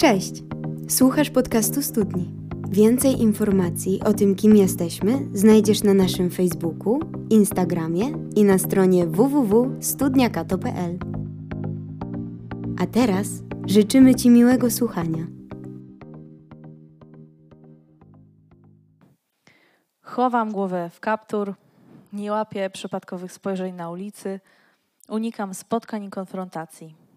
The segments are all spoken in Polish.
Cześć! Słuchasz podcastu Studni. Więcej informacji o tym, kim jesteśmy, znajdziesz na naszym Facebooku, Instagramie i na stronie www.studniakato.pl. A teraz życzymy Ci miłego słuchania. Chowam głowę w kaptur, nie łapię przypadkowych spojrzeń na ulicy, unikam spotkań i konfrontacji.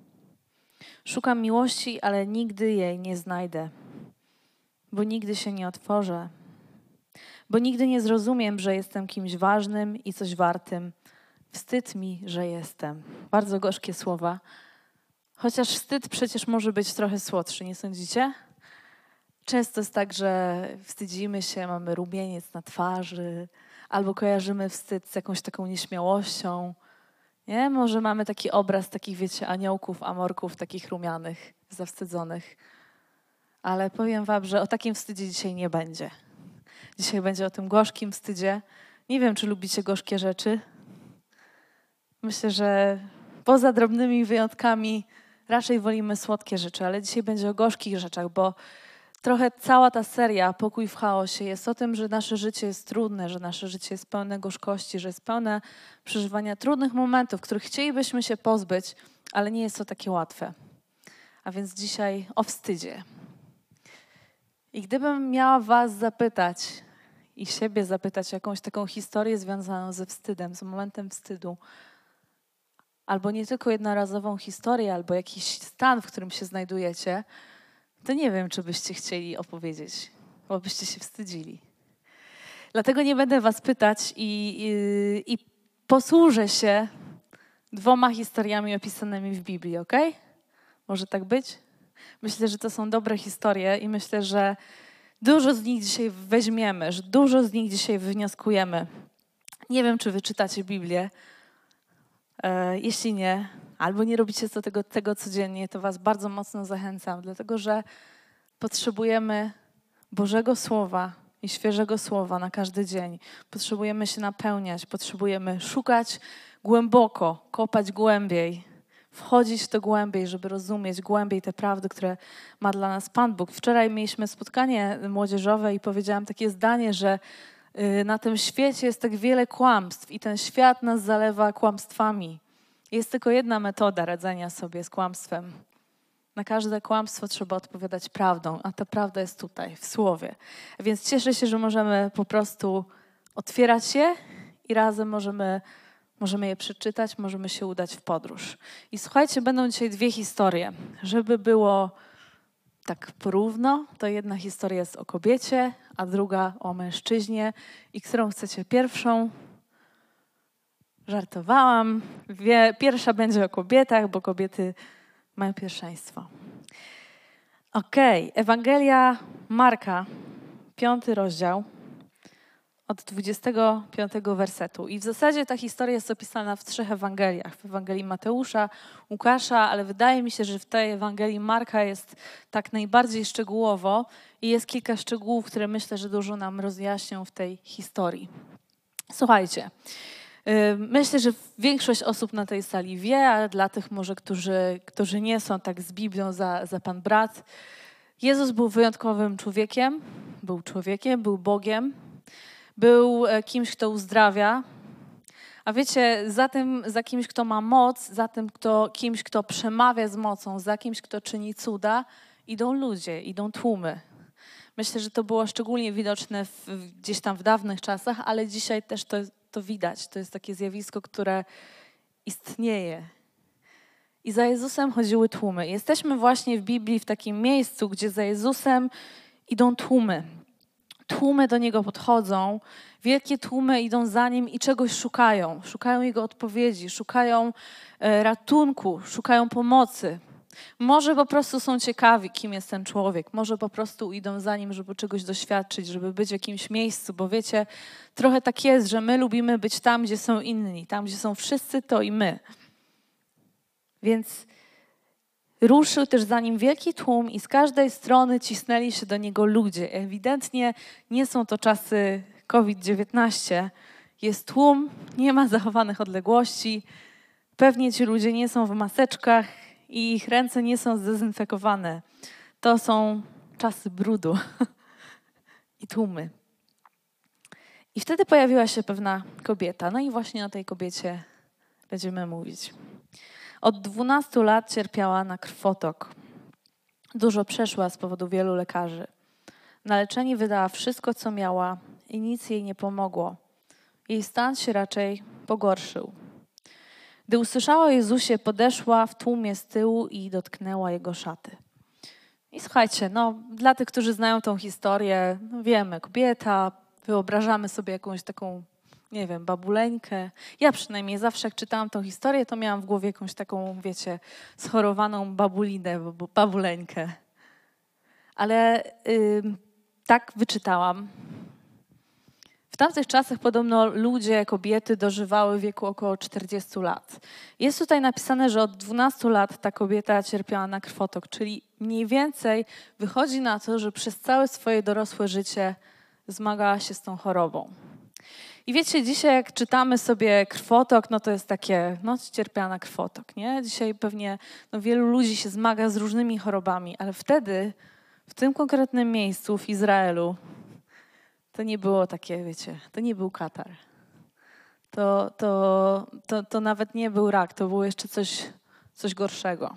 Szukam miłości, ale nigdy jej nie znajdę, bo nigdy się nie otworzę, bo nigdy nie zrozumiem, że jestem kimś ważnym i coś wartym. Wstyd mi, że jestem. Bardzo gorzkie słowa, chociaż wstyd przecież może być trochę słodszy, nie sądzicie? Często jest tak, że wstydzimy się, mamy rumieniec na twarzy, albo kojarzymy wstyd z jakąś taką nieśmiałością. Nie? Może mamy taki obraz takich, wiecie, aniołków, amorków, takich rumianych, zawstydzonych. Ale powiem wam, że o takim wstydzie dzisiaj nie będzie. Dzisiaj będzie o tym gorzkim wstydzie. Nie wiem, czy lubicie gorzkie rzeczy. Myślę, że poza drobnymi wyjątkami raczej wolimy słodkie rzeczy, ale dzisiaj będzie o gorzkich rzeczach, bo trochę cała ta seria Pokój w chaosie jest o tym, że nasze życie jest trudne, że nasze życie jest pełne gorzkości, że jest pełne przeżywania trudnych momentów, których chcielibyśmy się pozbyć, ale nie jest to takie łatwe. A więc dzisiaj o wstydzie. I gdybym miała Was zapytać i siebie zapytać jakąś taką historię związaną ze wstydem, z momentem wstydu, albo nie tylko jednorazową historię, albo jakiś stan, w którym się znajdujecie, to nie wiem, czy byście chcieli opowiedzieć, bo byście się wstydzili. Dlatego nie będę Was pytać i, i, i posłużę się dwoma historiami opisanymi w Biblii, ok? Może tak być? Myślę, że to są dobre historie i myślę, że dużo z nich dzisiaj weźmiemy, że dużo z nich dzisiaj wywnioskujemy. Nie wiem, czy wyczytacie Biblię. E, jeśli nie, albo nie robicie to tego, tego codziennie, to Was bardzo mocno zachęcam, dlatego że potrzebujemy Bożego Słowa i świeżego Słowa na każdy dzień. Potrzebujemy się napełniać, potrzebujemy szukać głęboko, kopać głębiej, wchodzić w to głębiej, żeby rozumieć głębiej te prawdy, które ma dla nas Pan Bóg. Wczoraj mieliśmy spotkanie młodzieżowe i powiedziałam takie zdanie, że y, na tym świecie jest tak wiele kłamstw i ten świat nas zalewa kłamstwami. Jest tylko jedna metoda radzenia sobie z kłamstwem. Na każde kłamstwo trzeba odpowiadać prawdą, a ta prawda jest tutaj, w słowie. Więc cieszę się, że możemy po prostu otwierać je i razem możemy, możemy je przeczytać, możemy się udać w podróż. I słuchajcie, będą dzisiaj dwie historie. Żeby było tak porówno, to jedna historia jest o kobiecie, a druga o mężczyźnie. I którą chcecie pierwszą? Żartowałam. Pierwsza będzie o kobietach, bo kobiety mają pierwszeństwo. Okej, okay. Ewangelia Marka, piąty rozdział, od 25 wersetu. I w zasadzie ta historia jest opisana w trzech Ewangeliach. W Ewangelii Mateusza, Łukasza, ale wydaje mi się, że w tej Ewangelii Marka jest tak najbardziej szczegółowo i jest kilka szczegółów, które myślę, że dużo nam rozjaśnią w tej historii. Słuchajcie. Myślę, że większość osób na tej sali wie, ale dla tych może, którzy, którzy nie są tak z Biblią za, za Pan brat, Jezus był wyjątkowym człowiekiem, był człowiekiem, był Bogiem, był e, kimś, kto uzdrawia. A wiecie, za tym, za kimś, kto ma moc, za tym, kto, kimś, kto przemawia z mocą, za kimś, kto czyni cuda, idą ludzie, idą tłumy. Myślę, że to było szczególnie widoczne w, gdzieś tam w dawnych czasach, ale dzisiaj też to to widać. To jest takie zjawisko, które istnieje. I za Jezusem chodziły tłumy. Jesteśmy właśnie w Biblii w takim miejscu, gdzie za Jezusem idą tłumy. Tłumy do Niego podchodzą, wielkie tłumy idą za Nim i czegoś szukają. Szukają Jego odpowiedzi, szukają e, ratunku, szukają pomocy. Może po prostu są ciekawi, kim jest ten człowiek. Może po prostu idą za nim, żeby czegoś doświadczyć, żeby być w jakimś miejscu, bo wiecie, trochę tak jest, że my lubimy być tam, gdzie są inni, tam, gdzie są wszyscy, to i my. Więc ruszył też za nim wielki tłum i z każdej strony cisnęli się do niego ludzie. Ewidentnie nie są to czasy COVID-19. Jest tłum, nie ma zachowanych odległości. Pewnie ci ludzie nie są w maseczkach, i ich ręce nie są zdezynfekowane. to są czasy brudu i tłumy. I wtedy pojawiła się pewna kobieta. No i właśnie o tej kobiecie będziemy mówić. Od 12 lat cierpiała na krwotok. Dużo przeszła z powodu wielu lekarzy. Na leczenie wydała wszystko, co miała i nic jej nie pomogło. Jej stan się raczej pogorszył. Gdy usłyszała o Jezusie, podeszła w tłumie z tyłu i dotknęła jego szaty. I słuchajcie, no, dla tych, którzy znają tą historię, no wiemy, kobieta, wyobrażamy sobie jakąś taką, nie wiem, babuleńkę. Ja przynajmniej zawsze, jak czytałam tą historię, to miałam w głowie jakąś taką, wiecie, schorowaną babulinę, babuleńkę. Ale yy, tak wyczytałam. W tamtych czasach podobno ludzie, kobiety dożywały wieku około 40 lat. Jest tutaj napisane, że od 12 lat ta kobieta cierpiała na krwotok, czyli mniej więcej wychodzi na to, że przez całe swoje dorosłe życie zmagała się z tą chorobą. I wiecie, dzisiaj jak czytamy sobie krwotok, no to jest takie, no cierpiała na krwotok, nie? Dzisiaj pewnie no, wielu ludzi się zmaga z różnymi chorobami, ale wtedy, w tym konkretnym miejscu w Izraelu, to nie było takie, wiecie, to nie był katar. To, to, to, to nawet nie był rak, to było jeszcze coś, coś gorszego.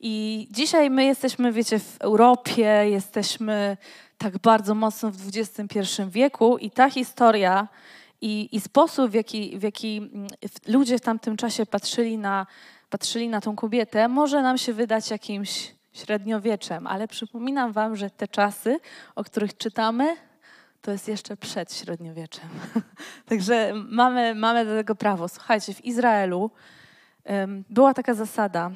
I dzisiaj my jesteśmy, wiecie, w Europie, jesteśmy tak bardzo mocno w XXI wieku i ta historia i, i sposób, w jaki, w jaki mm, ludzie w tamtym czasie patrzyli na, patrzyli na tą kobietę, może nam się wydać jakimś średniowieczem, ale przypominam wam, że te czasy, o których czytamy, to jest jeszcze przed średniowieczem. Także mamy, mamy do tego prawo. Słuchajcie, w Izraelu um, była taka zasada,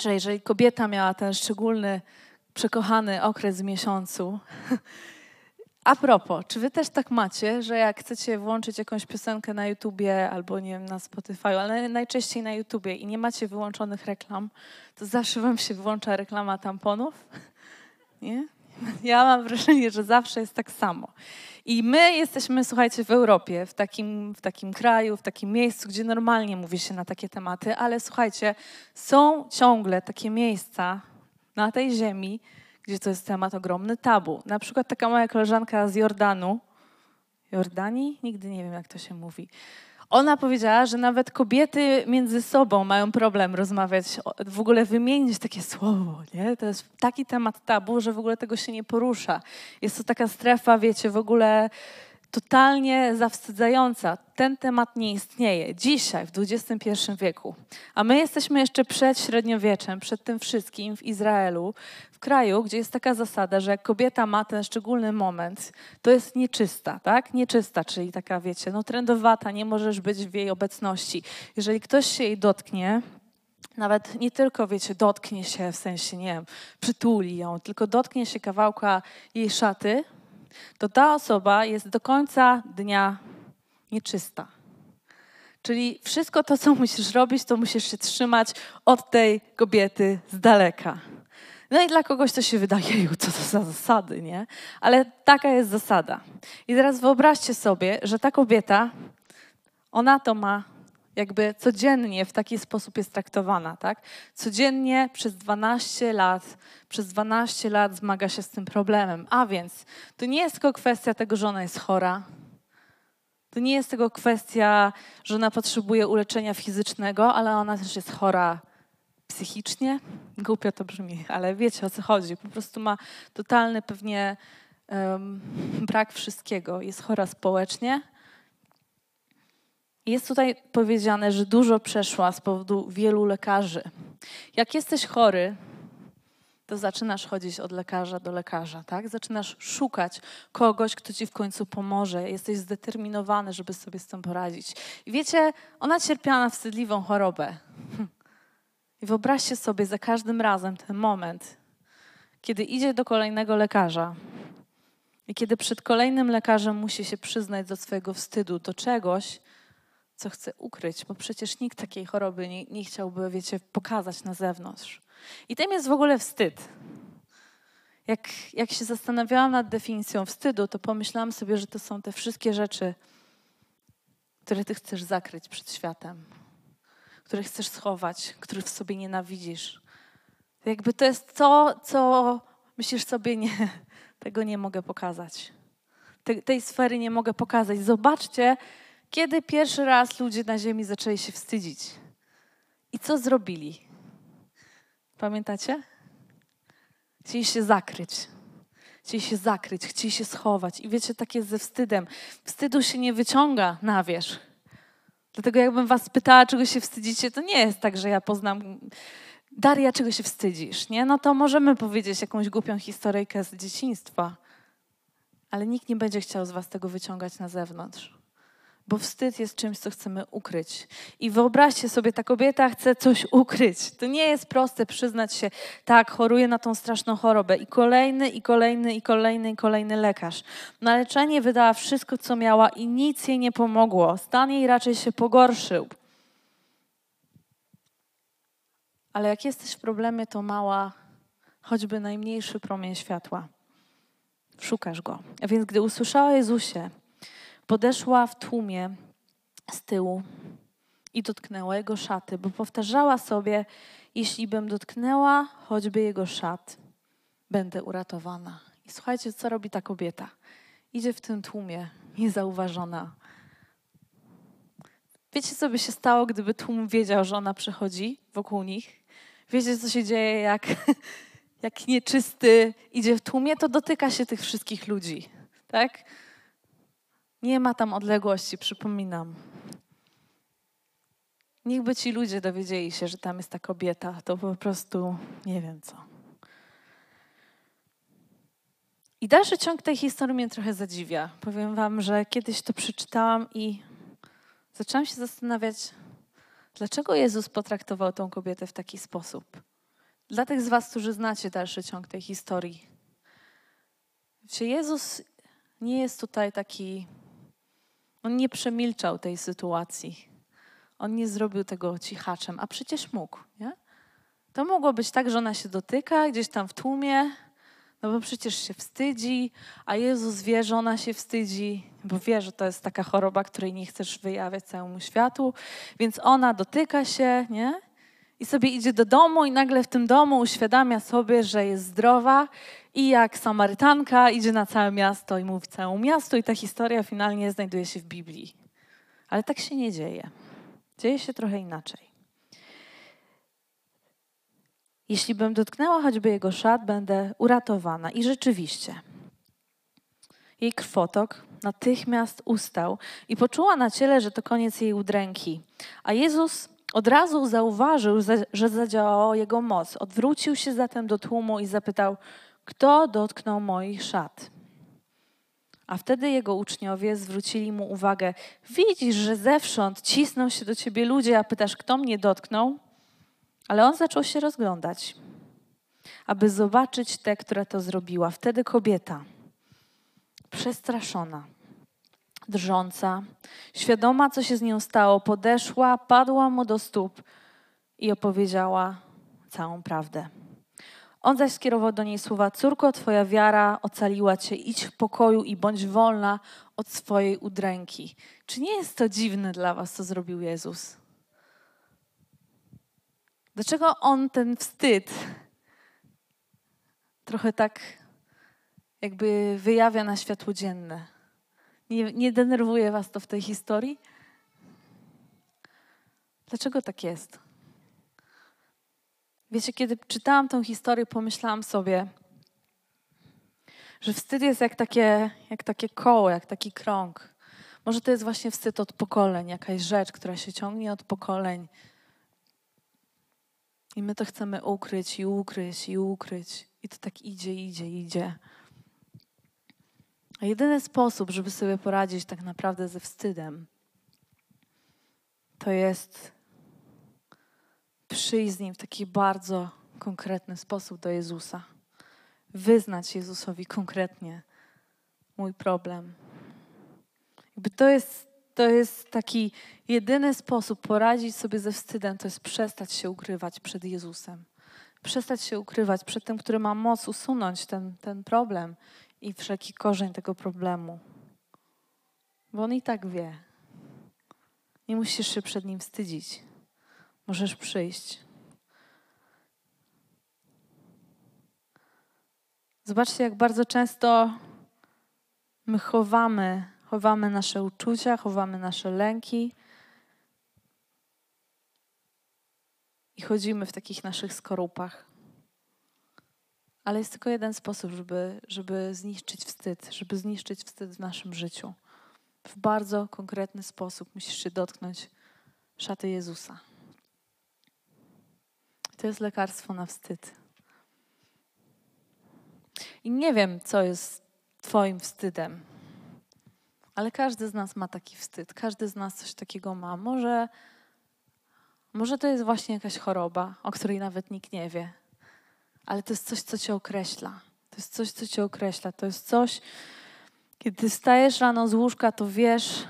że jeżeli kobieta miała ten szczególny, przekochany okres w miesiącu, a propos, czy wy też tak macie, że jak chcecie włączyć jakąś piosenkę na YouTubie albo nie wiem, na Spotify, ale najczęściej na YouTubie i nie macie wyłączonych reklam, to zawsze wam się włącza reklama tamponów? Nie? Ja mam wrażenie, że zawsze jest tak samo. I my jesteśmy, słuchajcie, w Europie, w takim, w takim kraju, w takim miejscu, gdzie normalnie mówi się na takie tematy, ale słuchajcie, są ciągle takie miejsca na tej ziemi, gdzie to jest temat ogromny tabu. Na przykład taka moja koleżanka z Jordanu, Jordanii? Nigdy nie wiem, jak to się mówi. Ona powiedziała, że nawet kobiety między sobą mają problem rozmawiać, w ogóle wymienić takie słowo. Nie? To jest taki temat tabu, że w ogóle tego się nie porusza. Jest to taka strefa, wiecie, w ogóle totalnie zawstydzająca. Ten temat nie istnieje dzisiaj, w XXI wieku. A my jesteśmy jeszcze przed średniowieczem, przed tym wszystkim w Izraelu, w kraju, gdzie jest taka zasada, że jak kobieta ma ten szczególny moment, to jest nieczysta, tak? Nieczysta, czyli taka, wiecie, no trendowata, nie możesz być w jej obecności. Jeżeli ktoś się jej dotknie, nawet nie tylko, wiecie, dotknie się, w sensie, nie wiem, przytuli ją, tylko dotknie się kawałka jej szaty, to ta osoba jest do końca dnia nieczysta. Czyli wszystko to, co musisz robić, to musisz się trzymać od tej kobiety z daleka. No i dla kogoś to się wydaje, co to za zasady, nie? Ale taka jest zasada. I teraz wyobraźcie sobie, że ta kobieta, ona to ma jakby codziennie w taki sposób jest traktowana, tak? Codziennie przez 12 lat, przez 12 lat zmaga się z tym problemem. A więc to nie jest tylko kwestia tego, że ona jest chora. To nie jest tylko kwestia, że ona potrzebuje uleczenia fizycznego, ale ona też jest chora psychicznie. Głupio to brzmi, ale wiecie o co chodzi. Po prostu ma totalny pewnie um, brak wszystkiego. Jest chora społecznie jest tutaj powiedziane, że dużo przeszła z powodu wielu lekarzy. Jak jesteś chory, to zaczynasz chodzić od lekarza do lekarza, tak? Zaczynasz szukać kogoś, kto ci w końcu pomoże. Jesteś zdeterminowany, żeby sobie z tym poradzić. I wiecie, ona cierpiała na wstydliwą chorobę. I wyobraźcie sobie za każdym razem ten moment, kiedy idzie do kolejnego lekarza i kiedy przed kolejnym lekarzem musi się przyznać do swojego wstydu, do czegoś, co chce ukryć, bo przecież nikt takiej choroby nie, nie chciałby, wiecie, pokazać na zewnątrz. I tym jest w ogóle wstyd. Jak, jak się zastanawiałam nad definicją wstydu, to pomyślałam sobie, że to są te wszystkie rzeczy, które ty chcesz zakryć przed światem, które chcesz schować, których w sobie nienawidzisz. Jakby to jest to, co myślisz sobie, nie, tego nie mogę pokazać. Te, tej sfery nie mogę pokazać. Zobaczcie, kiedy pierwszy raz ludzie na ziemi zaczęli się wstydzić. I co zrobili? Pamiętacie? Chcieli się zakryć. Chcieli się zakryć, chcieli się schować. I wiecie, tak jest ze wstydem. Wstydu się nie wyciąga na wierzch. Dlatego jakbym was pytała, czego się wstydzicie, to nie jest tak, że ja poznam... Daria, czego się wstydzisz, nie? No to możemy powiedzieć jakąś głupią historyjkę z dzieciństwa. Ale nikt nie będzie chciał z was tego wyciągać na zewnątrz bo wstyd jest czymś, co chcemy ukryć. I wyobraźcie sobie, ta kobieta chce coś ukryć. To nie jest proste przyznać się, tak, choruję na tą straszną chorobę. I kolejny, i kolejny, i kolejny, i kolejny lekarz. Na leczenie wydała wszystko, co miała i nic jej nie pomogło. Stan jej raczej się pogorszył. Ale jak jesteś w problemie, to mała, choćby najmniejszy promień światła. Szukasz go. A więc gdy usłyszała Jezusie, Podeszła w tłumie z tyłu i dotknęła jego szaty, bo powtarzała sobie: Jeśli bym dotknęła choćby jego szat, będę uratowana. I słuchajcie, co robi ta kobieta? Idzie w tym tłumie, niezauważona. Wiecie, co by się stało, gdyby tłum wiedział, że ona przychodzi wokół nich? Wiecie, co się dzieje, jak, jak nieczysty idzie w tłumie, to dotyka się tych wszystkich ludzi, tak? Nie ma tam odległości, przypominam. Niechby ci ludzie dowiedzieli się, że tam jest ta kobieta, to po prostu nie wiem co. I dalszy ciąg tej historii mnie trochę zadziwia. Powiem Wam, że kiedyś to przeczytałam i zaczęłam się zastanawiać, dlaczego Jezus potraktował tą kobietę w taki sposób. Dla tych z Was, którzy znacie dalszy ciąg tej historii. Czy Jezus nie jest tutaj taki on nie przemilczał tej sytuacji. On nie zrobił tego cichaczem, a przecież mógł, nie? To mogło być tak, że ona się dotyka gdzieś tam w tłumie, no bo przecież się wstydzi, a Jezus wie, że ona się wstydzi, bo wie, że to jest taka choroba, której nie chcesz wyjawiać całemu światu, więc ona dotyka się, nie? I sobie idzie do domu i nagle w tym domu uświadamia sobie, że jest zdrowa i jak Samarytanka idzie na całe miasto i mówi całemu miastu i ta historia finalnie znajduje się w Biblii. Ale tak się nie dzieje. Dzieje się trochę inaczej. Jeśli bym dotknęła choćby jego szat, będę uratowana. I rzeczywiście, jej krwotok natychmiast ustał i poczuła na ciele, że to koniec jej udręki. A Jezus od razu zauważył, że zadziałała jego moc. Odwrócił się zatem do tłumu i zapytał: Kto dotknął moich szat? A wtedy jego uczniowie zwrócili mu uwagę: Widzisz, że zewsząd cisną się do ciebie ludzie, a pytasz, kto mnie dotknął? Ale on zaczął się rozglądać, aby zobaczyć tę, która to zrobiła. Wtedy kobieta, przestraszona, drżąca, świadoma, co się z nią stało, podeszła, padła mu do stóp i opowiedziała całą prawdę. On zaś skierował do niej słowa: Córko, twoja wiara ocaliła cię, idź w pokoju i bądź wolna od swojej udręki. Czy nie jest to dziwne dla Was, co zrobił Jezus? Dlaczego on ten wstyd trochę tak jakby wyjawia na światło dzienne? Nie, nie denerwuje Was to w tej historii? Dlaczego tak jest? Wiecie, kiedy czytałam tę historię, pomyślałam sobie, że wstyd jest jak takie, jak takie koło, jak taki krąg. Może to jest właśnie wstyd od pokoleń, jakaś rzecz, która się ciągnie od pokoleń. I my to chcemy ukryć i ukryć i ukryć. I to tak idzie, idzie, idzie. A jedyny sposób, żeby sobie poradzić tak naprawdę ze wstydem, to jest przyjść z nim w taki bardzo konkretny sposób do Jezusa. Wyznać Jezusowi konkretnie mój problem. Jakby to jest, to jest taki jedyny sposób poradzić sobie ze wstydem, to jest przestać się ukrywać przed Jezusem. Przestać się ukrywać przed tym, który ma moc usunąć ten, ten problem i wszelki korzeń tego problemu. Bo on i tak wie. Nie musisz się przed nim wstydzić. Możesz przyjść. Zobaczcie, jak bardzo często my chowamy, chowamy nasze uczucia, chowamy nasze lęki i chodzimy w takich naszych skorupach. Ale jest tylko jeden sposób, żeby, żeby zniszczyć wstyd, żeby zniszczyć wstyd w naszym życiu. W bardzo konkretny sposób musisz się dotknąć szaty Jezusa. To jest lekarstwo na wstyd. I nie wiem, co jest Twoim wstydem, ale każdy z nas ma taki wstyd. Każdy z nas coś takiego ma. Może, może to jest właśnie jakaś choroba, o której nawet nikt nie wie, ale to jest coś, co Cię określa. To jest coś, co Cię określa. To jest coś, kiedy stajesz rano z łóżka, to wiesz,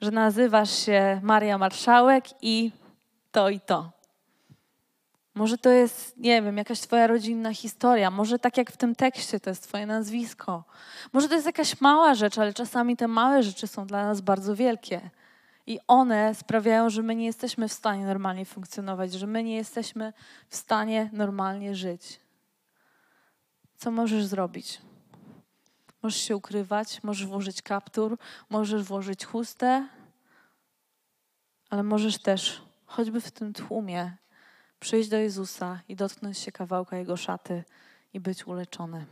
że nazywasz się Maria Marszałek i to i to. Może to jest, nie wiem, jakaś Twoja rodzinna historia. Może tak jak w tym tekście, to jest Twoje nazwisko. Może to jest jakaś mała rzecz, ale czasami te małe rzeczy są dla nas bardzo wielkie. I one sprawiają, że my nie jesteśmy w stanie normalnie funkcjonować, że my nie jesteśmy w stanie normalnie żyć. Co możesz zrobić? Możesz się ukrywać, możesz włożyć kaptur, możesz włożyć chustę, ale możesz też, choćby w tym tłumie, przyjść do Jezusa i dotknąć się kawałka Jego szaty i być uleczony.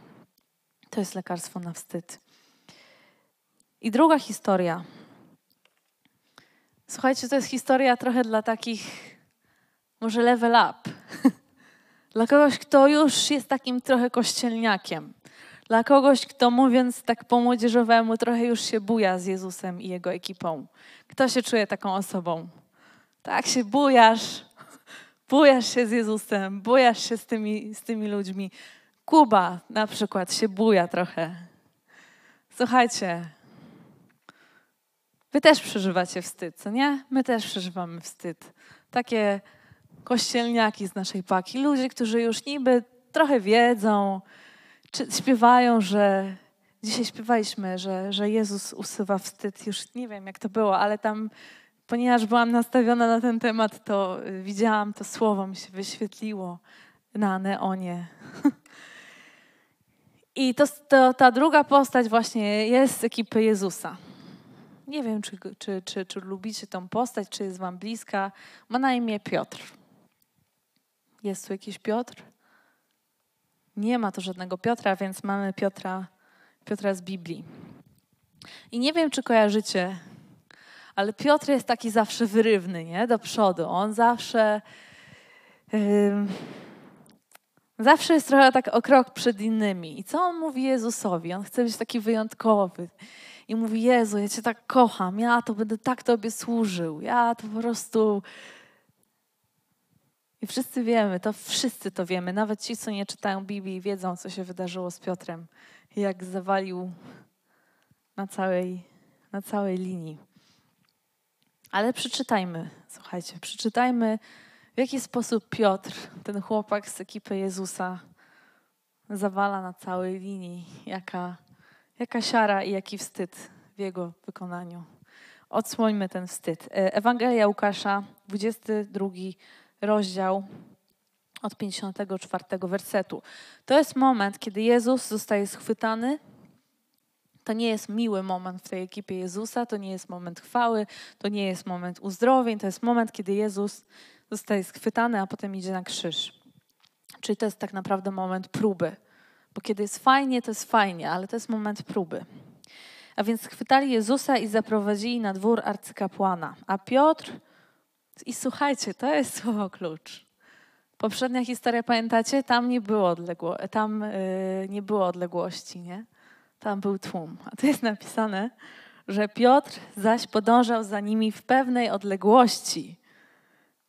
To jest lekarstwo na wstyd. I druga historia. Słuchajcie, to jest historia trochę dla takich, może level up. dla kogoś, kto już jest takim trochę kościelniakiem. Dla kogoś, kto mówiąc tak po młodzieżowemu, trochę już się buja z Jezusem i jego ekipą. Kto się czuje taką osobą? Tak się bujasz, bujasz się z Jezusem, bujasz się z tymi, z tymi ludźmi. Kuba na przykład się buja trochę. Słuchajcie, wy też przeżywacie wstyd, co nie? My też przeżywamy wstyd. Takie kościelniaki z naszej paki, ludzie, którzy już niby trochę wiedzą, czy śpiewają, że dzisiaj śpiewaliśmy, że, że Jezus usuwa wstyd. Już nie wiem, jak to było, ale tam ponieważ byłam nastawiona na ten temat, to y, widziałam to słowo, mi się wyświetliło na neonie. I to, to, ta druga postać właśnie jest z ekipy Jezusa. Nie wiem, czy, czy, czy, czy lubicie tą postać, czy jest wam bliska. Ma na imię Piotr. Jest tu jakiś Piotr? Nie ma tu żadnego Piotra, więc mamy Piotra, Piotra z Biblii. I nie wiem, czy kojarzycie ale Piotr jest taki zawsze wyrywny, nie? Do przodu. On zawsze... Yy, zawsze jest trochę tak o krok przed innymi. I co on mówi Jezusowi? On chce być taki wyjątkowy. I mówi, Jezu, ja Cię tak kocham, ja to będę tak Tobie służył. Ja to po prostu... I wszyscy wiemy, to wszyscy to wiemy. Nawet ci, co nie czytają Biblii, wiedzą, co się wydarzyło z Piotrem. Jak zawalił na całej, na całej linii. Ale przeczytajmy, słuchajcie, przeczytajmy, w jaki sposób Piotr, ten chłopak z ekipy Jezusa, zawala na całej linii, jaka, jaka siara i jaki wstyd w jego wykonaniu. Odsłońmy ten wstyd. E, Ewangelia Łukasza, 22 rozdział od 54 wersetu. To jest moment, kiedy Jezus zostaje schwytany to nie jest miły moment w tej ekipie Jezusa, to nie jest moment chwały, to nie jest moment uzdrowień, to jest moment, kiedy Jezus zostaje schwytany, a potem idzie na krzyż. Czyli to jest tak naprawdę moment próby. Bo kiedy jest fajnie, to jest fajnie, ale to jest moment próby. A więc schwytali Jezusa i zaprowadzili na dwór arcykapłana. A Piotr, i słuchajcie, to jest słowo klucz. Poprzednia historia, pamiętacie? Tam nie było, odległo, tam, yy, nie było odległości, nie? tam był tłum. A tu jest napisane, że Piotr zaś podążał za nimi w pewnej odległości.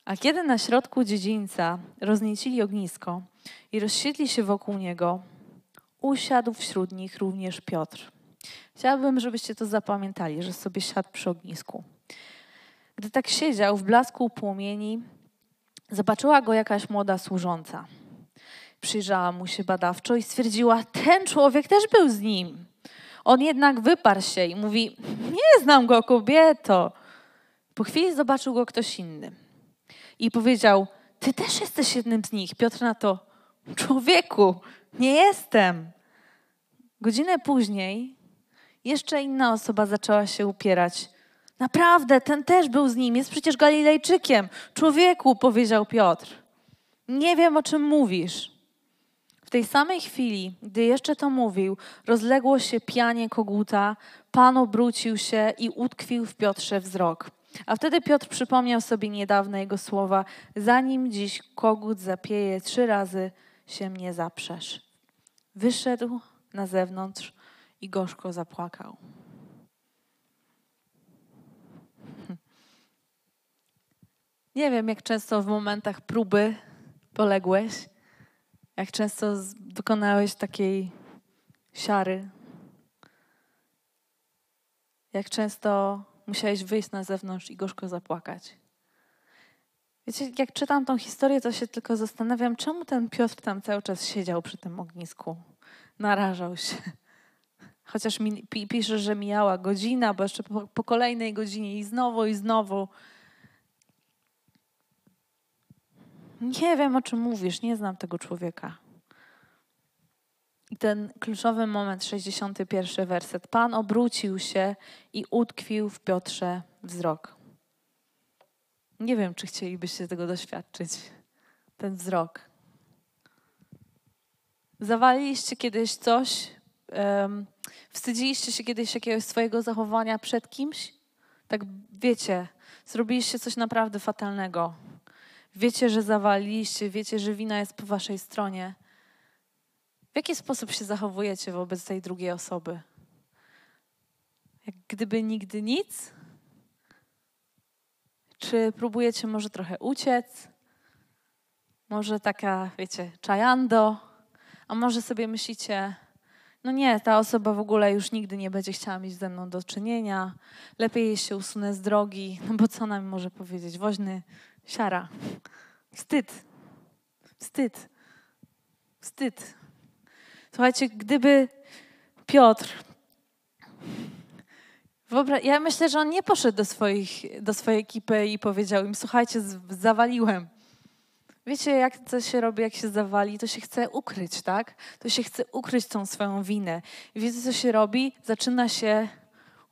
A kiedy na środku dziedzińca rozniecili ognisko i rozsiedli się wokół niego, usiadł wśród nich również Piotr. Chciałabym, żebyście to zapamiętali, że sobie siadł przy ognisku. Gdy tak siedział w blasku płomieni, zobaczyła go jakaś młoda służąca – Przyjrzała mu się badawczo i stwierdziła, ten człowiek też był z nim. On jednak wyparł się i mówi, nie znam go, kobieto. Po chwili zobaczył go ktoś inny i powiedział, ty też jesteś jednym z nich. Piotr na to, człowieku, nie jestem. Godzinę później jeszcze inna osoba zaczęła się upierać. Naprawdę, ten też był z nim, jest przecież Galilejczykiem. Człowieku, powiedział Piotr. Nie wiem, o czym mówisz. W tej samej chwili, gdy jeszcze to mówił, rozległo się pianie koguta, Pan obrócił się i utkwił w Piotrze wzrok. A wtedy Piotr przypomniał sobie niedawne jego słowa: Zanim dziś kogut zapieje trzy razy, się mnie zaprzesz. Wyszedł na zewnątrz i gorzko zapłakał. Nie wiem, jak często w momentach próby poległeś, jak często dokonałeś takiej siary, jak często musiałeś wyjść na zewnątrz i gorzko zapłakać. Wiecie, jak czytam tą historię, to się tylko zastanawiam, czemu ten Piotr tam cały czas siedział przy tym ognisku. Narażał się. Chociaż mi, pisze, że mijała godzina, bo jeszcze po, po kolejnej godzinie i znowu, i znowu. Nie wiem, o czym mówisz, nie znam tego człowieka. I ten kluczowy moment, 61 werset. Pan obrócił się i utkwił w Piotrze wzrok. Nie wiem, czy chcielibyście tego doświadczyć. Ten wzrok. Zawaliliście kiedyś coś, um, wstydziliście się kiedyś jakiegoś swojego zachowania przed kimś? Tak wiecie, zrobiliście coś naprawdę fatalnego. Wiecie, że zawaliliście, wiecie, że wina jest po waszej stronie. W jaki sposób się zachowujecie wobec tej drugiej osoby? Jak gdyby nigdy nic? Czy próbujecie może trochę uciec? Może taka, wiecie, czajando? A może sobie myślicie, no nie, ta osoba w ogóle już nigdy nie będzie chciała mieć ze mną do czynienia, lepiej jej się usunę z drogi, no bo co nam może powiedzieć? Woźny, siara. Wstyd. Wstyd. Wstyd. Słuchajcie, gdyby Piotr. Ja myślę, że on nie poszedł do, swoich, do swojej ekipy i powiedział im: Słuchajcie, zawaliłem. Wiecie, jak to się robi, jak się zawali? To się chce ukryć, tak? To się chce ukryć tą swoją winę. I wiecie, co się robi? Zaczyna się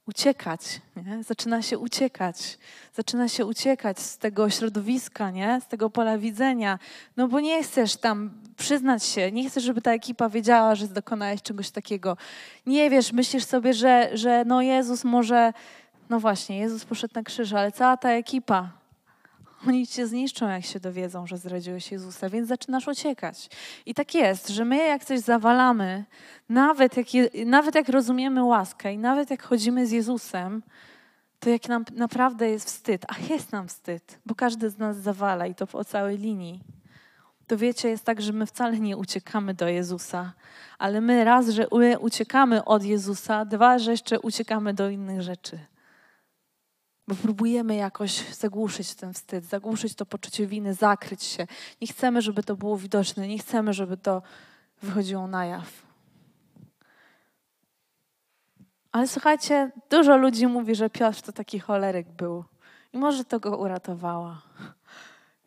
uciekać, nie? Zaczyna się uciekać. Zaczyna się uciekać z tego środowiska, nie? Z tego pola widzenia. No bo nie chcesz tam przyznać się, nie chcesz, żeby ta ekipa wiedziała, że dokonałeś czegoś takiego. Nie wiesz, myślisz sobie, że, że no Jezus może... No właśnie, Jezus poszedł na krzyż, ale cała ta ekipa, oni cię zniszczą, jak się dowiedzą, że zdradziłeś Jezusa, więc zaczynasz uciekać. I tak jest, że my jak coś zawalamy, nawet jak, nawet jak rozumiemy łaskę i nawet jak chodzimy z Jezusem, to jak nam naprawdę jest wstyd, a jest nam wstyd, bo każdy z nas zawala i to po całej linii, to wiecie, jest tak, że my wcale nie uciekamy do Jezusa, ale my raz, że uciekamy od Jezusa, dwa, że jeszcze uciekamy do innych rzeczy. Bo próbujemy jakoś zagłuszyć ten wstyd, zagłuszyć to poczucie winy, zakryć się. Nie chcemy, żeby to było widoczne, nie chcemy, żeby to wychodziło na jaw. Ale słuchajcie, dużo ludzi mówi, że Piotr to taki choleryk był. I może to go uratowało.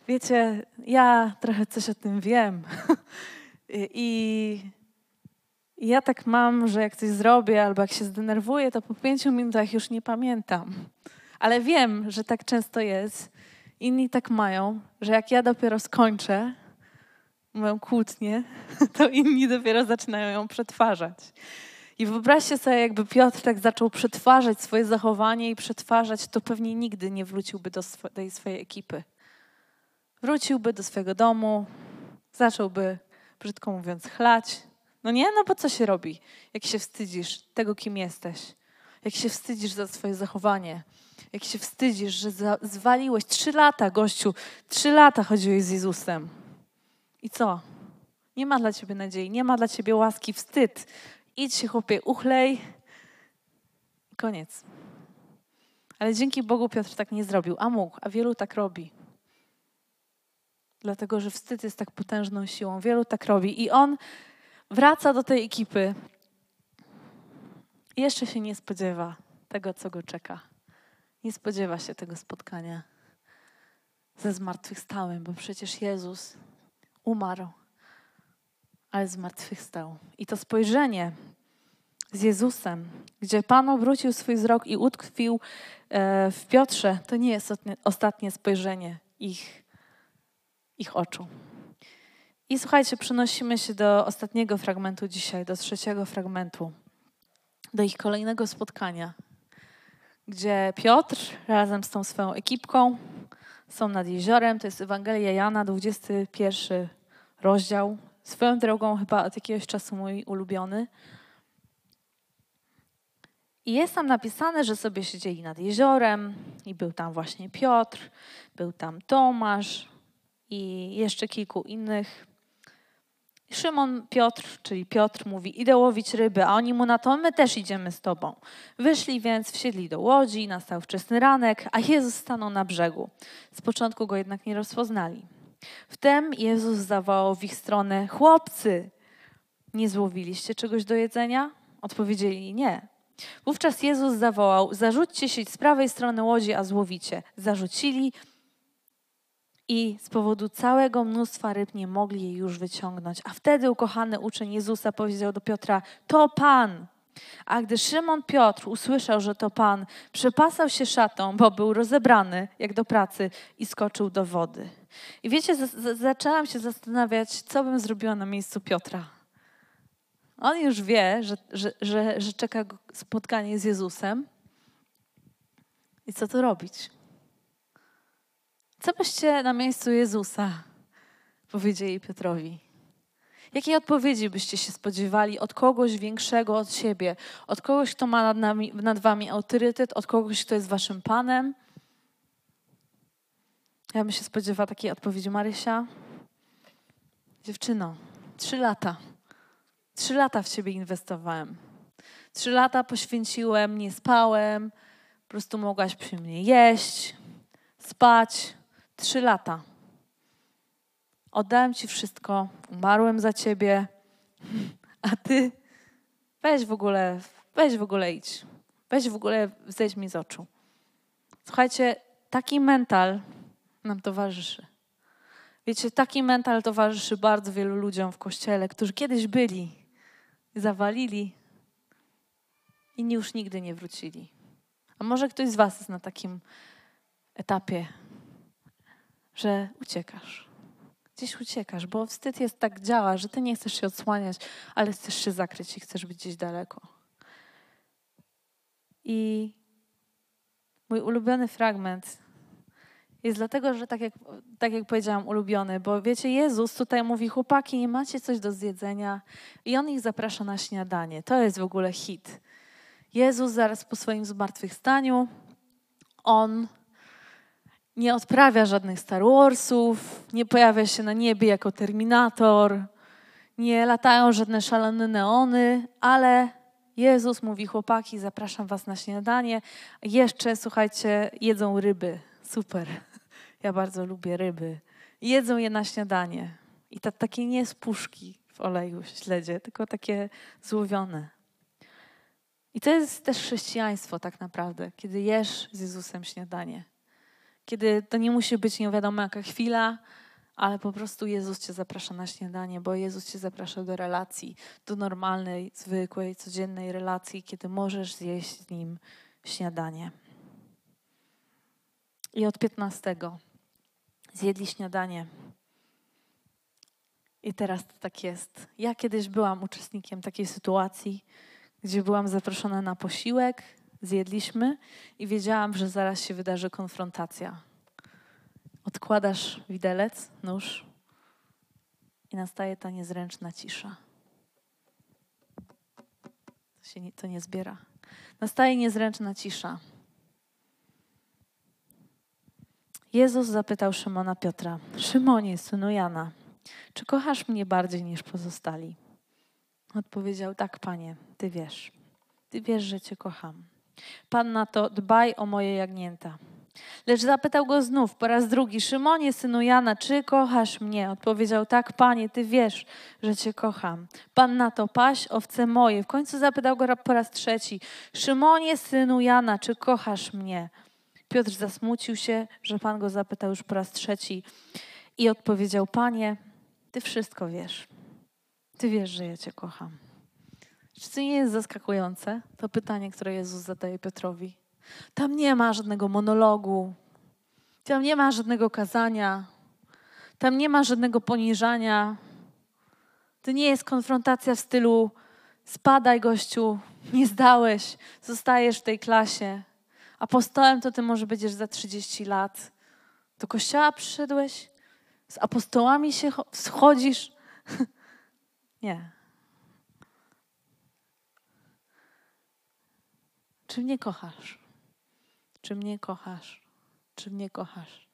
Wiecie, ja trochę coś o tym wiem. I, ja tak mam, że jak coś zrobię albo jak się zdenerwuję, to po pięciu minutach już nie pamiętam. Ale wiem, że tak często jest. Inni tak mają, że jak ja dopiero skończę moją kłótnię, to inni dopiero zaczynają ją przetwarzać. I wyobraźcie sobie, jakby Piotr tak zaczął przetwarzać swoje zachowanie i przetwarzać, to pewnie nigdy nie wróciłby do tej swojej ekipy. Wróciłby do swojego domu, zacząłby, brzydko mówiąc, chlać. No nie, no bo co się robi, jak się wstydzisz tego, kim jesteś? Jak się wstydzisz za swoje zachowanie? Jak się wstydzisz, że zwaliłeś trzy lata, gościu, trzy lata chodziłeś z Jezusem. I co? Nie ma dla ciebie nadziei, nie ma dla ciebie łaski, wstyd. Idź się, chłopie, uchlej. Koniec. Ale dzięki Bogu Piotr tak nie zrobił, a mógł, a wielu tak robi. Dlatego, że wstyd jest tak potężną siłą. Wielu tak robi. I on wraca do tej ekipy. I jeszcze się nie spodziewa tego, co go czeka nie spodziewa się tego spotkania ze zmartwychwstałym, bo przecież Jezus umarł, ale zmartwychwstał. I to spojrzenie z Jezusem, gdzie Pan obrócił swój wzrok i utkwił e, w Piotrze, to nie jest ostatnie spojrzenie ich, ich oczu. I słuchajcie, przenosimy się do ostatniego fragmentu dzisiaj, do trzeciego fragmentu, do ich kolejnego spotkania, gdzie Piotr razem z tą swoją ekipką są nad jeziorem. To jest Ewangelia Jana, 21 rozdział. Swoją drogą chyba od jakiegoś czasu mój ulubiony. I jest tam napisane, że sobie siedzieli nad jeziorem i był tam właśnie Piotr, był tam Tomasz i jeszcze kilku innych. Szymon Piotr, czyli Piotr mówi, idę łowić ryby, a oni mu na to, my też idziemy z tobą. Wyszli więc, wsiedli do łodzi, nastał wczesny ranek, a Jezus stanął na brzegu. Z początku go jednak nie rozpoznali. Wtem Jezus zawołał w ich stronę, chłopcy, nie złowiliście czegoś do jedzenia? Odpowiedzieli nie. Wówczas Jezus zawołał: Zarzućcie sieć z prawej strony łodzi, a złowicie. Zarzucili i z powodu całego mnóstwa ryb nie mogli jej już wyciągnąć. A wtedy ukochany uczeń Jezusa powiedział do Piotra: To Pan. A gdy Szymon Piotr usłyszał, że to Pan, przepasał się szatą, bo był rozebrany jak do pracy i skoczył do wody. I wiecie, zaczęłam się zastanawiać, co bym zrobiła na miejscu Piotra. On już wie, że, że, że, że czeka go spotkanie z Jezusem. I co tu robić? Co byście na miejscu Jezusa powiedzieli Piotrowi? Jakiej odpowiedzi byście się spodziewali od kogoś większego od siebie, od kogoś, kto ma nad, nami, nad wami autorytet, od kogoś, kto jest waszym panem? Ja bym się spodziewała takiej odpowiedzi Marysia. Dziewczyno, trzy lata. Trzy lata w ciebie inwestowałem. Trzy lata poświęciłem, nie spałem, po prostu mogłaś przy mnie jeść, spać. Trzy lata. Oddałem ci wszystko, umarłem za ciebie, a ty weź w ogóle, weź w ogóle idź. Weź w ogóle zejdź mi z oczu. Słuchajcie, taki mental nam towarzyszy. Wiecie, taki mental towarzyszy bardzo wielu ludziom w kościele, którzy kiedyś byli zawalili i już nigdy nie wrócili. A może ktoś z Was jest na takim etapie, że uciekasz. Gdzieś uciekasz, bo wstyd jest tak działa, że ty nie chcesz się odsłaniać, ale chcesz się zakryć i chcesz być gdzieś daleko. I mój ulubiony fragment jest dlatego, że tak jak, tak jak powiedziałam, ulubiony, bo wiecie, Jezus tutaj mówi, chłopaki, nie macie coś do zjedzenia i On ich zaprasza na śniadanie. To jest w ogóle hit. Jezus zaraz po swoim zmartwychwstaniu, On nie odprawia żadnych Star Warsów, nie pojawia się na niebie jako Terminator, nie latają żadne szalone neony, ale Jezus mówi, chłopaki, zapraszam was na śniadanie. Jeszcze, słuchajcie, jedzą ryby. Super. Ja bardzo lubię ryby. Jedzą je na śniadanie. I to takie nie z puszki w oleju śledzie, tylko takie złowione. I to jest też chrześcijaństwo tak naprawdę, kiedy jesz z Jezusem śniadanie. Kiedy to nie musi być nie wiadomo jaka chwila, ale po prostu Jezus Cię zaprasza na śniadanie, bo Jezus Cię zaprasza do relacji, do normalnej, zwykłej, codziennej relacji, kiedy możesz zjeść z Nim śniadanie. I od 15 zjedli śniadanie. I teraz to tak jest. Ja kiedyś byłam uczestnikiem takiej sytuacji, gdzie byłam zaproszona na posiłek, zjedliśmy i wiedziałam, że zaraz się wydarzy konfrontacja. Odkładasz widelec, nóż i nastaje ta niezręczna cisza. To się nie, to nie zbiera. Nastaje niezręczna cisza. Jezus zapytał Szymona Piotra: Szymonie, synu Jana, czy kochasz mnie bardziej niż pozostali? Odpowiedział: Tak, panie, ty wiesz. Ty wiesz, że cię kocham. Pan na to: Dbaj o moje jagnięta. Lecz zapytał go znów po raz drugi: Szymonie, synu Jana, czy kochasz mnie? Odpowiedział: Tak, panie, ty wiesz, że cię kocham. Pan na to: Paś owce moje. W końcu zapytał go po raz trzeci: Szymonie, synu Jana, czy kochasz mnie? Piotr zasmucił się, że Pan go zapytał już po raz trzeci i odpowiedział: Panie, Ty wszystko wiesz. Ty wiesz, że ja Cię kocham. Czy to nie jest zaskakujące? To pytanie, które Jezus zadaje Piotrowi. Tam nie ma żadnego monologu, tam nie ma żadnego kazania, tam nie ma żadnego poniżania. To nie jest konfrontacja w stylu spadaj gościu, nie zdałeś, zostajesz w tej klasie. Apostołem to ty może będziesz za 30 lat. Do kościoła przyszedłeś? Z apostołami się schodzisz? nie. Czy mnie kochasz? Czy mnie kochasz? Czy mnie kochasz?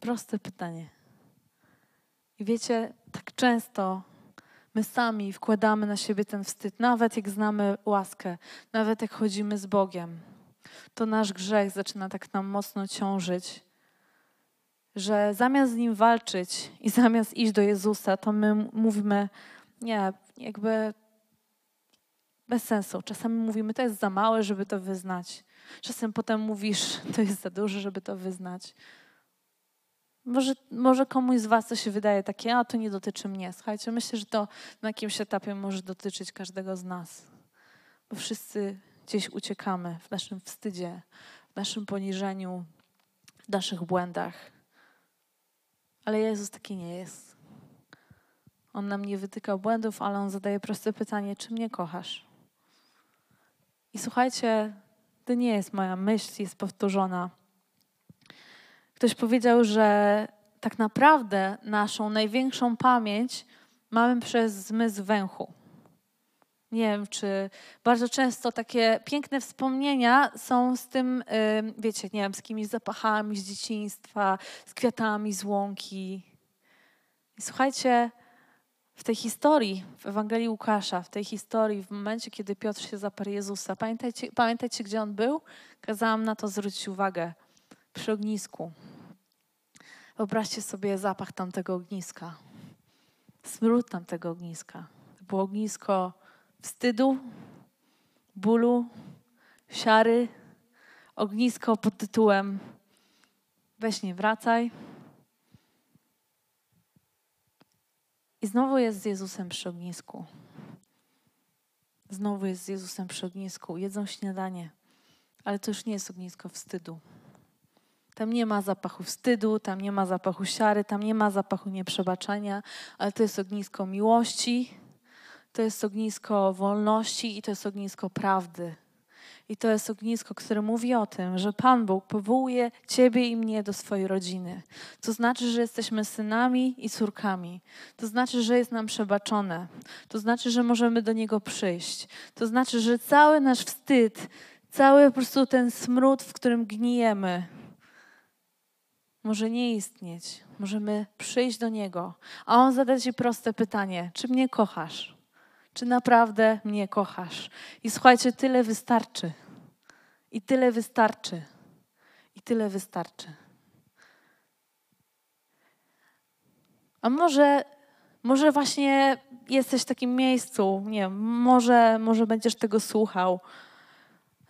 Proste pytanie. I wiecie, tak często my sami wkładamy na siebie ten wstyd, nawet jak znamy łaskę, nawet jak chodzimy z Bogiem. To nasz grzech zaczyna tak nam mocno ciążyć, że zamiast z nim walczyć i zamiast iść do Jezusa, to my mówimy, nie, jakby bez sensu. Czasami mówimy, to jest za małe, żeby to wyznać. Czasem potem mówisz, to jest za duże, żeby to wyznać. Może, może komuś z Was to się wydaje takie, a to nie dotyczy mnie. Słuchajcie, myślę, że to na jakimś etapie może dotyczyć każdego z nas. Bo wszyscy gdzieś uciekamy w naszym wstydzie, w naszym poniżeniu, w naszych błędach. Ale Jezus taki nie jest. On nam nie wytyka błędów, ale On zadaje proste pytanie, czy mnie kochasz? I słuchajcie, to nie jest moja myśl, jest powtórzona. Ktoś powiedział, że tak naprawdę naszą największą pamięć mamy przez zmysł węchu. Nie wiem, czy bardzo często takie piękne wspomnienia są z tym, wiecie, nie wiem, z jakimiś zapachami z dzieciństwa, z kwiatami z łąki. I słuchajcie, w tej historii, w Ewangelii Łukasza, w tej historii, w momencie, kiedy Piotr się zaparł Jezusa, pamiętajcie, pamiętajcie, gdzie on był? Kazałam na to zwrócić uwagę. Przy ognisku. Wyobraźcie sobie zapach tamtego ogniska. Smród tamtego ogniska. Było ognisko wstydu, bólu, siary. Ognisko pod tytułem Weź nie wracaj. I znowu jest z Jezusem przy ognisku. Znowu jest z Jezusem przy ognisku. Jedzą śniadanie, ale to już nie jest ognisko wstydu. Tam nie ma zapachu wstydu, tam nie ma zapachu siary, tam nie ma zapachu nieprzebaczenia, ale to jest ognisko miłości, to jest ognisko wolności i to jest ognisko prawdy. I to jest ognisko, które mówi o tym, że Pan Bóg powołuje Ciebie i mnie do swojej rodziny. To znaczy, że jesteśmy synami i córkami. To znaczy, że jest nam przebaczone. To znaczy, że możemy do Niego przyjść. To znaczy, że cały nasz wstyd, cały po prostu ten smród, w którym gnijemy, może nie istnieć. Możemy przyjść do Niego, a On zada Ci proste pytanie: czy mnie kochasz? Czy naprawdę mnie kochasz? I słuchajcie, tyle wystarczy. I tyle wystarczy. I tyle wystarczy. A może, może właśnie jesteś w takim miejscu, nie wiem, może, może będziesz tego słuchał.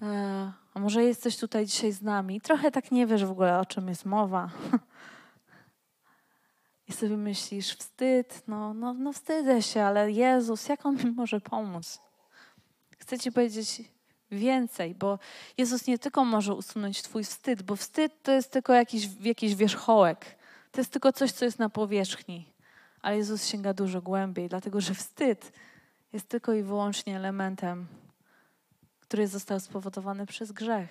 E, a może jesteś tutaj dzisiaj z nami. Trochę tak nie wiesz w ogóle, o czym jest mowa. I sobie myślisz, wstyd, no, no, no wstydzę się, ale Jezus, jak On mi może pomóc? Chcę Ci powiedzieć więcej, bo Jezus nie tylko może usunąć Twój wstyd, bo wstyd to jest tylko jakiś, jakiś wierzchołek. To jest tylko coś, co jest na powierzchni. Ale Jezus sięga dużo głębiej, dlatego że wstyd jest tylko i wyłącznie elementem, który został spowodowany przez grzech,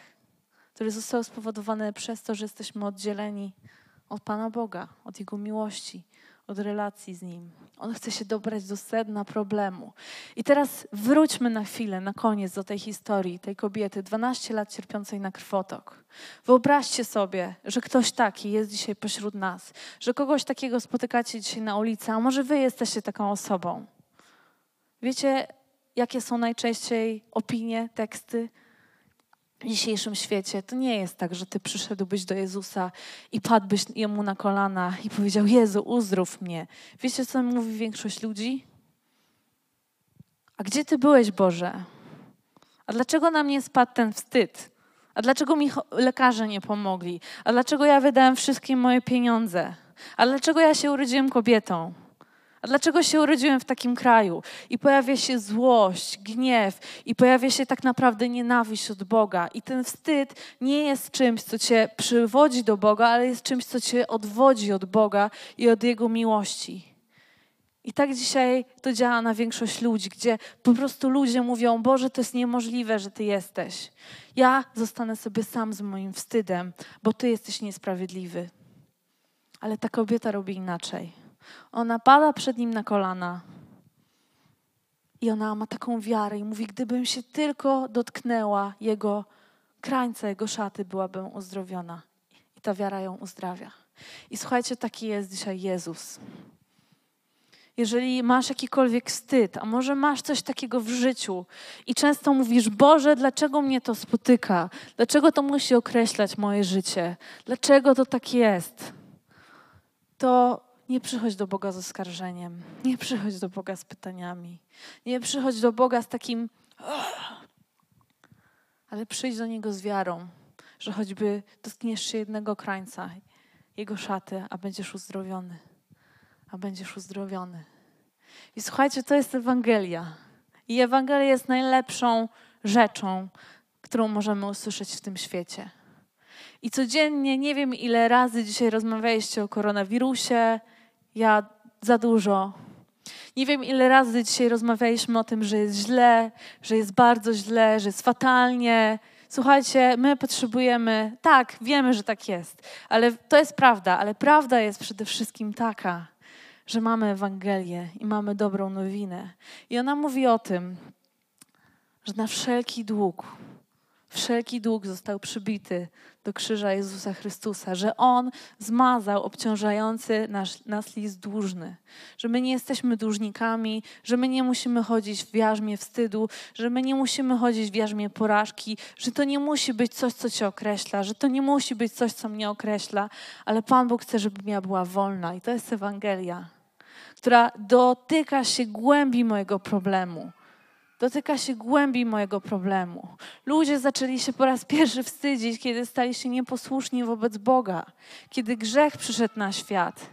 który został spowodowany przez to, że jesteśmy oddzieleni od Pana Boga, od Jego miłości, od relacji z Nim. On chce się dobrać do sedna problemu. I teraz wróćmy na chwilę, na koniec do tej historii, tej kobiety, 12 lat cierpiącej na krwotok. Wyobraźcie sobie, że ktoś taki jest dzisiaj pośród nas, że kogoś takiego spotykacie dzisiaj na ulicy, a może wy jesteście taką osobą. Wiecie, jakie są najczęściej opinie, teksty w dzisiejszym świecie, to nie jest tak, że ty przyszedłbyś do Jezusa i padłbyś jemu na kolana i powiedział: Jezu, uzdrów mnie. Wiecie, co mówi większość ludzi? A gdzie ty byłeś, Boże? A dlaczego na mnie spadł ten wstyd? A dlaczego mi lekarze nie pomogli? A dlaczego ja wydałem wszystkie moje pieniądze? A dlaczego ja się urodziłem kobietą? A dlaczego się urodziłem w takim kraju? I pojawia się złość, gniew, i pojawia się tak naprawdę nienawiść od Boga. I ten wstyd nie jest czymś, co cię przywodzi do Boga, ale jest czymś, co cię odwodzi od Boga i od Jego miłości. I tak dzisiaj to działa na większość ludzi, gdzie po prostu ludzie mówią: Boże, to jest niemożliwe, że Ty jesteś. Ja zostanę sobie sam z moim wstydem, bo Ty jesteś niesprawiedliwy. Ale ta kobieta robi inaczej. Ona pada przed nim na kolana i ona ma taką wiarę i mówi: Gdybym się tylko dotknęła jego krańca, jego szaty, byłabym uzdrowiona. I ta wiara ją uzdrawia. I słuchajcie, taki jest dzisiaj Jezus jeżeli masz jakikolwiek wstyd, a może masz coś takiego w życiu i często mówisz: Boże, dlaczego mnie to spotyka? Dlaczego to musi określać moje życie? Dlaczego to tak jest? To nie przychodź do Boga z oskarżeniem, nie przychodź do Boga z pytaniami, nie przychodź do Boga z takim, ale przyjdź do Niego z wiarą, że choćby dotkniesz się jednego krańca, Jego szaty, a będziesz uzdrowiony a będziesz uzdrowiony. I słuchajcie, to jest Ewangelia. I Ewangelia jest najlepszą rzeczą, którą możemy usłyszeć w tym świecie. I codziennie, nie wiem ile razy dzisiaj rozmawialiście o koronawirusie, ja za dużo. Nie wiem ile razy dzisiaj rozmawialiśmy o tym, że jest źle, że jest bardzo źle, że jest fatalnie. Słuchajcie, my potrzebujemy, tak, wiemy, że tak jest, ale to jest prawda, ale prawda jest przede wszystkim taka, że mamy Ewangelię i mamy dobrą nowinę. I ona mówi o tym, że na wszelki dług, wszelki dług został przybity do krzyża Jezusa Chrystusa, że On zmazał obciążający nas, nas list dłużny, że my nie jesteśmy dłużnikami, że my nie musimy chodzić w jarzmie wstydu, że my nie musimy chodzić w jarzmie porażki, że to nie musi być coś, co Cię określa, że to nie musi być coś, co mnie określa, ale Pan Bóg chce, żebym ja była wolna i to jest Ewangelia która dotyka się głębi mojego problemu. Dotyka się głębi mojego problemu. Ludzie zaczęli się po raz pierwszy wstydzić, kiedy stali się nieposłuszni wobec Boga, kiedy grzech przyszedł na świat.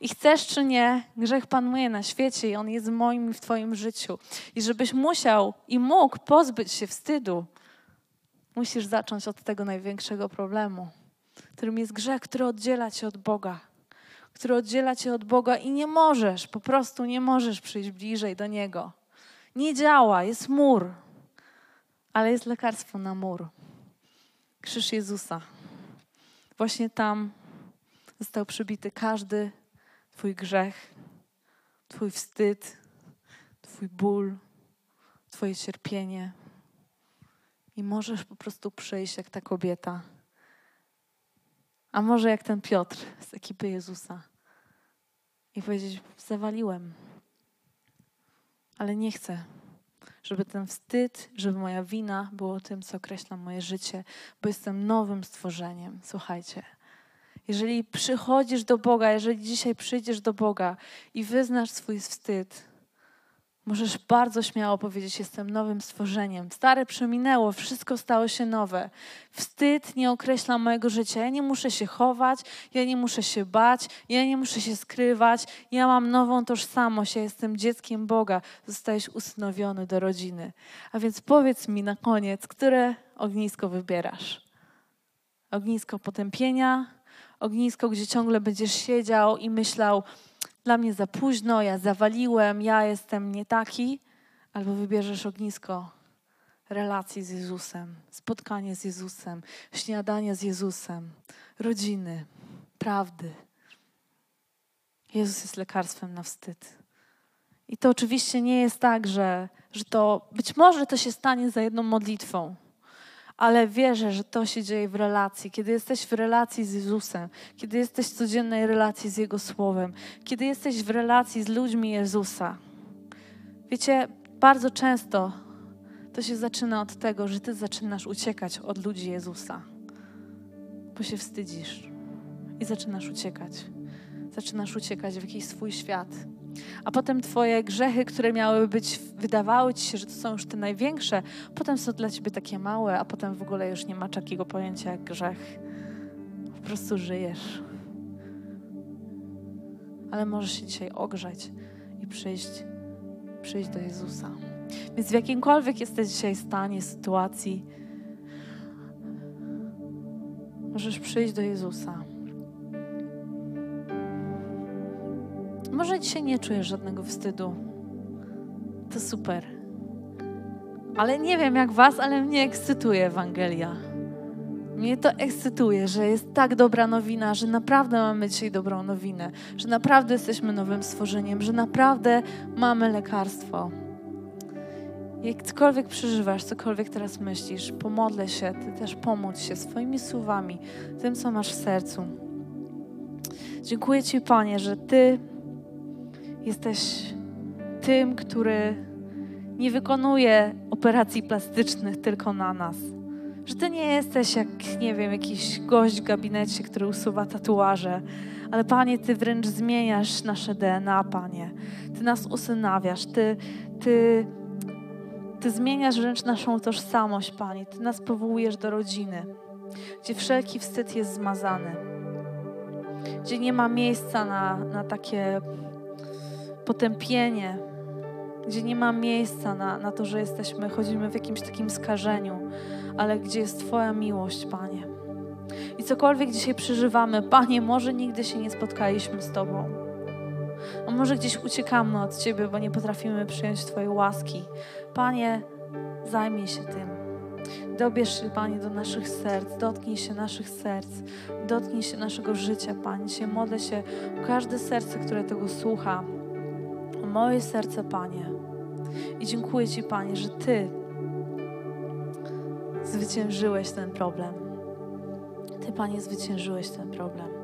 I chcesz czy nie, grzech panuje na świecie i on jest w moim i w Twoim życiu. I żebyś musiał i mógł pozbyć się wstydu, musisz zacząć od tego największego problemu, którym jest grzech, który oddziela cię od Boga który oddziela cię od Boga i nie możesz, po prostu nie możesz przyjść bliżej do Niego. Nie działa, jest mur, ale jest lekarstwo na mur. Krzyż Jezusa. Właśnie tam został przybity każdy Twój grzech, Twój wstyd, Twój ból, Twoje cierpienie. I możesz po prostu przyjść jak ta kobieta a może jak ten Piotr z ekipy Jezusa i powiedzieć: Zawaliłem, ale nie chcę, żeby ten wstyd, żeby moja wina było tym, co określa moje życie, bo jestem nowym stworzeniem. Słuchajcie. Jeżeli przychodzisz do Boga, jeżeli dzisiaj przyjdziesz do Boga i wyznasz swój wstyd, Możesz bardzo śmiało powiedzieć: Jestem nowym stworzeniem. Stare przeminęło, wszystko stało się nowe. Wstyd nie określa mojego życia. Ja nie muszę się chować, ja nie muszę się bać, ja nie muszę się skrywać. Ja mam nową tożsamość, ja jestem dzieckiem Boga. Zostajesz usynowiony do rodziny. A więc powiedz mi na koniec, które ognisko wybierasz? Ognisko potępienia, ognisko, gdzie ciągle będziesz siedział i myślał, dla mnie za późno, ja zawaliłem, ja jestem nie taki, albo wybierzesz ognisko relacji z Jezusem, spotkanie z Jezusem, śniadanie z Jezusem, rodziny, prawdy. Jezus jest lekarstwem na wstyd. I to oczywiście nie jest tak, że, że to być może to się stanie za jedną modlitwą ale wierzę, że to się dzieje w relacji. Kiedy jesteś w relacji z Jezusem, kiedy jesteś w codziennej relacji z Jego Słowem, kiedy jesteś w relacji z ludźmi Jezusa. Wiecie, bardzo często to się zaczyna od tego, że ty zaczynasz uciekać od ludzi Jezusa, bo się wstydzisz i zaczynasz uciekać. Zaczynasz uciekać w jakiś swój świat a potem Twoje grzechy, które miały być, wydawały Ci się, że to są już te największe, potem są dla Ciebie takie małe, a potem w ogóle już nie ma takiego pojęcia jak grzech. Po prostu żyjesz. Ale możesz się dzisiaj ogrzeć i przyjść, przyjść do Jezusa. Więc w jakimkolwiek jesteś dzisiaj stanie, sytuacji, możesz przyjść do Jezusa. Może dzisiaj nie czujesz żadnego wstydu. To super. Ale nie wiem jak Was, ale mnie ekscytuje Ewangelia. Mnie to ekscytuje, że jest tak dobra nowina, że naprawdę mamy dzisiaj dobrą nowinę, że naprawdę jesteśmy nowym stworzeniem, że naprawdę mamy lekarstwo. Jak cokolwiek przeżywasz, cokolwiek teraz myślisz, pomodlę się, Ty też pomóc się swoimi słowami, tym, co masz w sercu. Dziękuję Ci, Panie, że Ty jesteś tym, który nie wykonuje operacji plastycznych tylko na nas. Że Ty nie jesteś jak, nie wiem, jakiś gość w gabinecie, który usuwa tatuaże, ale Panie, Ty wręcz zmieniasz nasze DNA, Panie. Ty nas usynawiasz, Ty, Ty, Ty zmieniasz wręcz naszą tożsamość, Panie. Ty nas powołujesz do rodziny, gdzie wszelki wstyd jest zmazany, gdzie nie ma miejsca na, na takie potępienie, gdzie nie ma miejsca na, na to, że jesteśmy, chodzimy w jakimś takim skażeniu, ale gdzie jest Twoja miłość, Panie. I cokolwiek dzisiaj przeżywamy, Panie, może nigdy się nie spotkaliśmy z Tobą. A może gdzieś uciekamy od Ciebie, bo nie potrafimy przyjąć Twojej łaski. Panie, zajmij się tym. Dobierz się, Panie, do naszych serc, dotknij się naszych serc, dotknij się naszego życia, Panie. Dzisiaj modlę się o każde serce, które tego słucha, moje serce, Panie. I dziękuję Ci, Panie, że Ty zwyciężyłeś ten problem. Ty, Panie, zwyciężyłeś ten problem.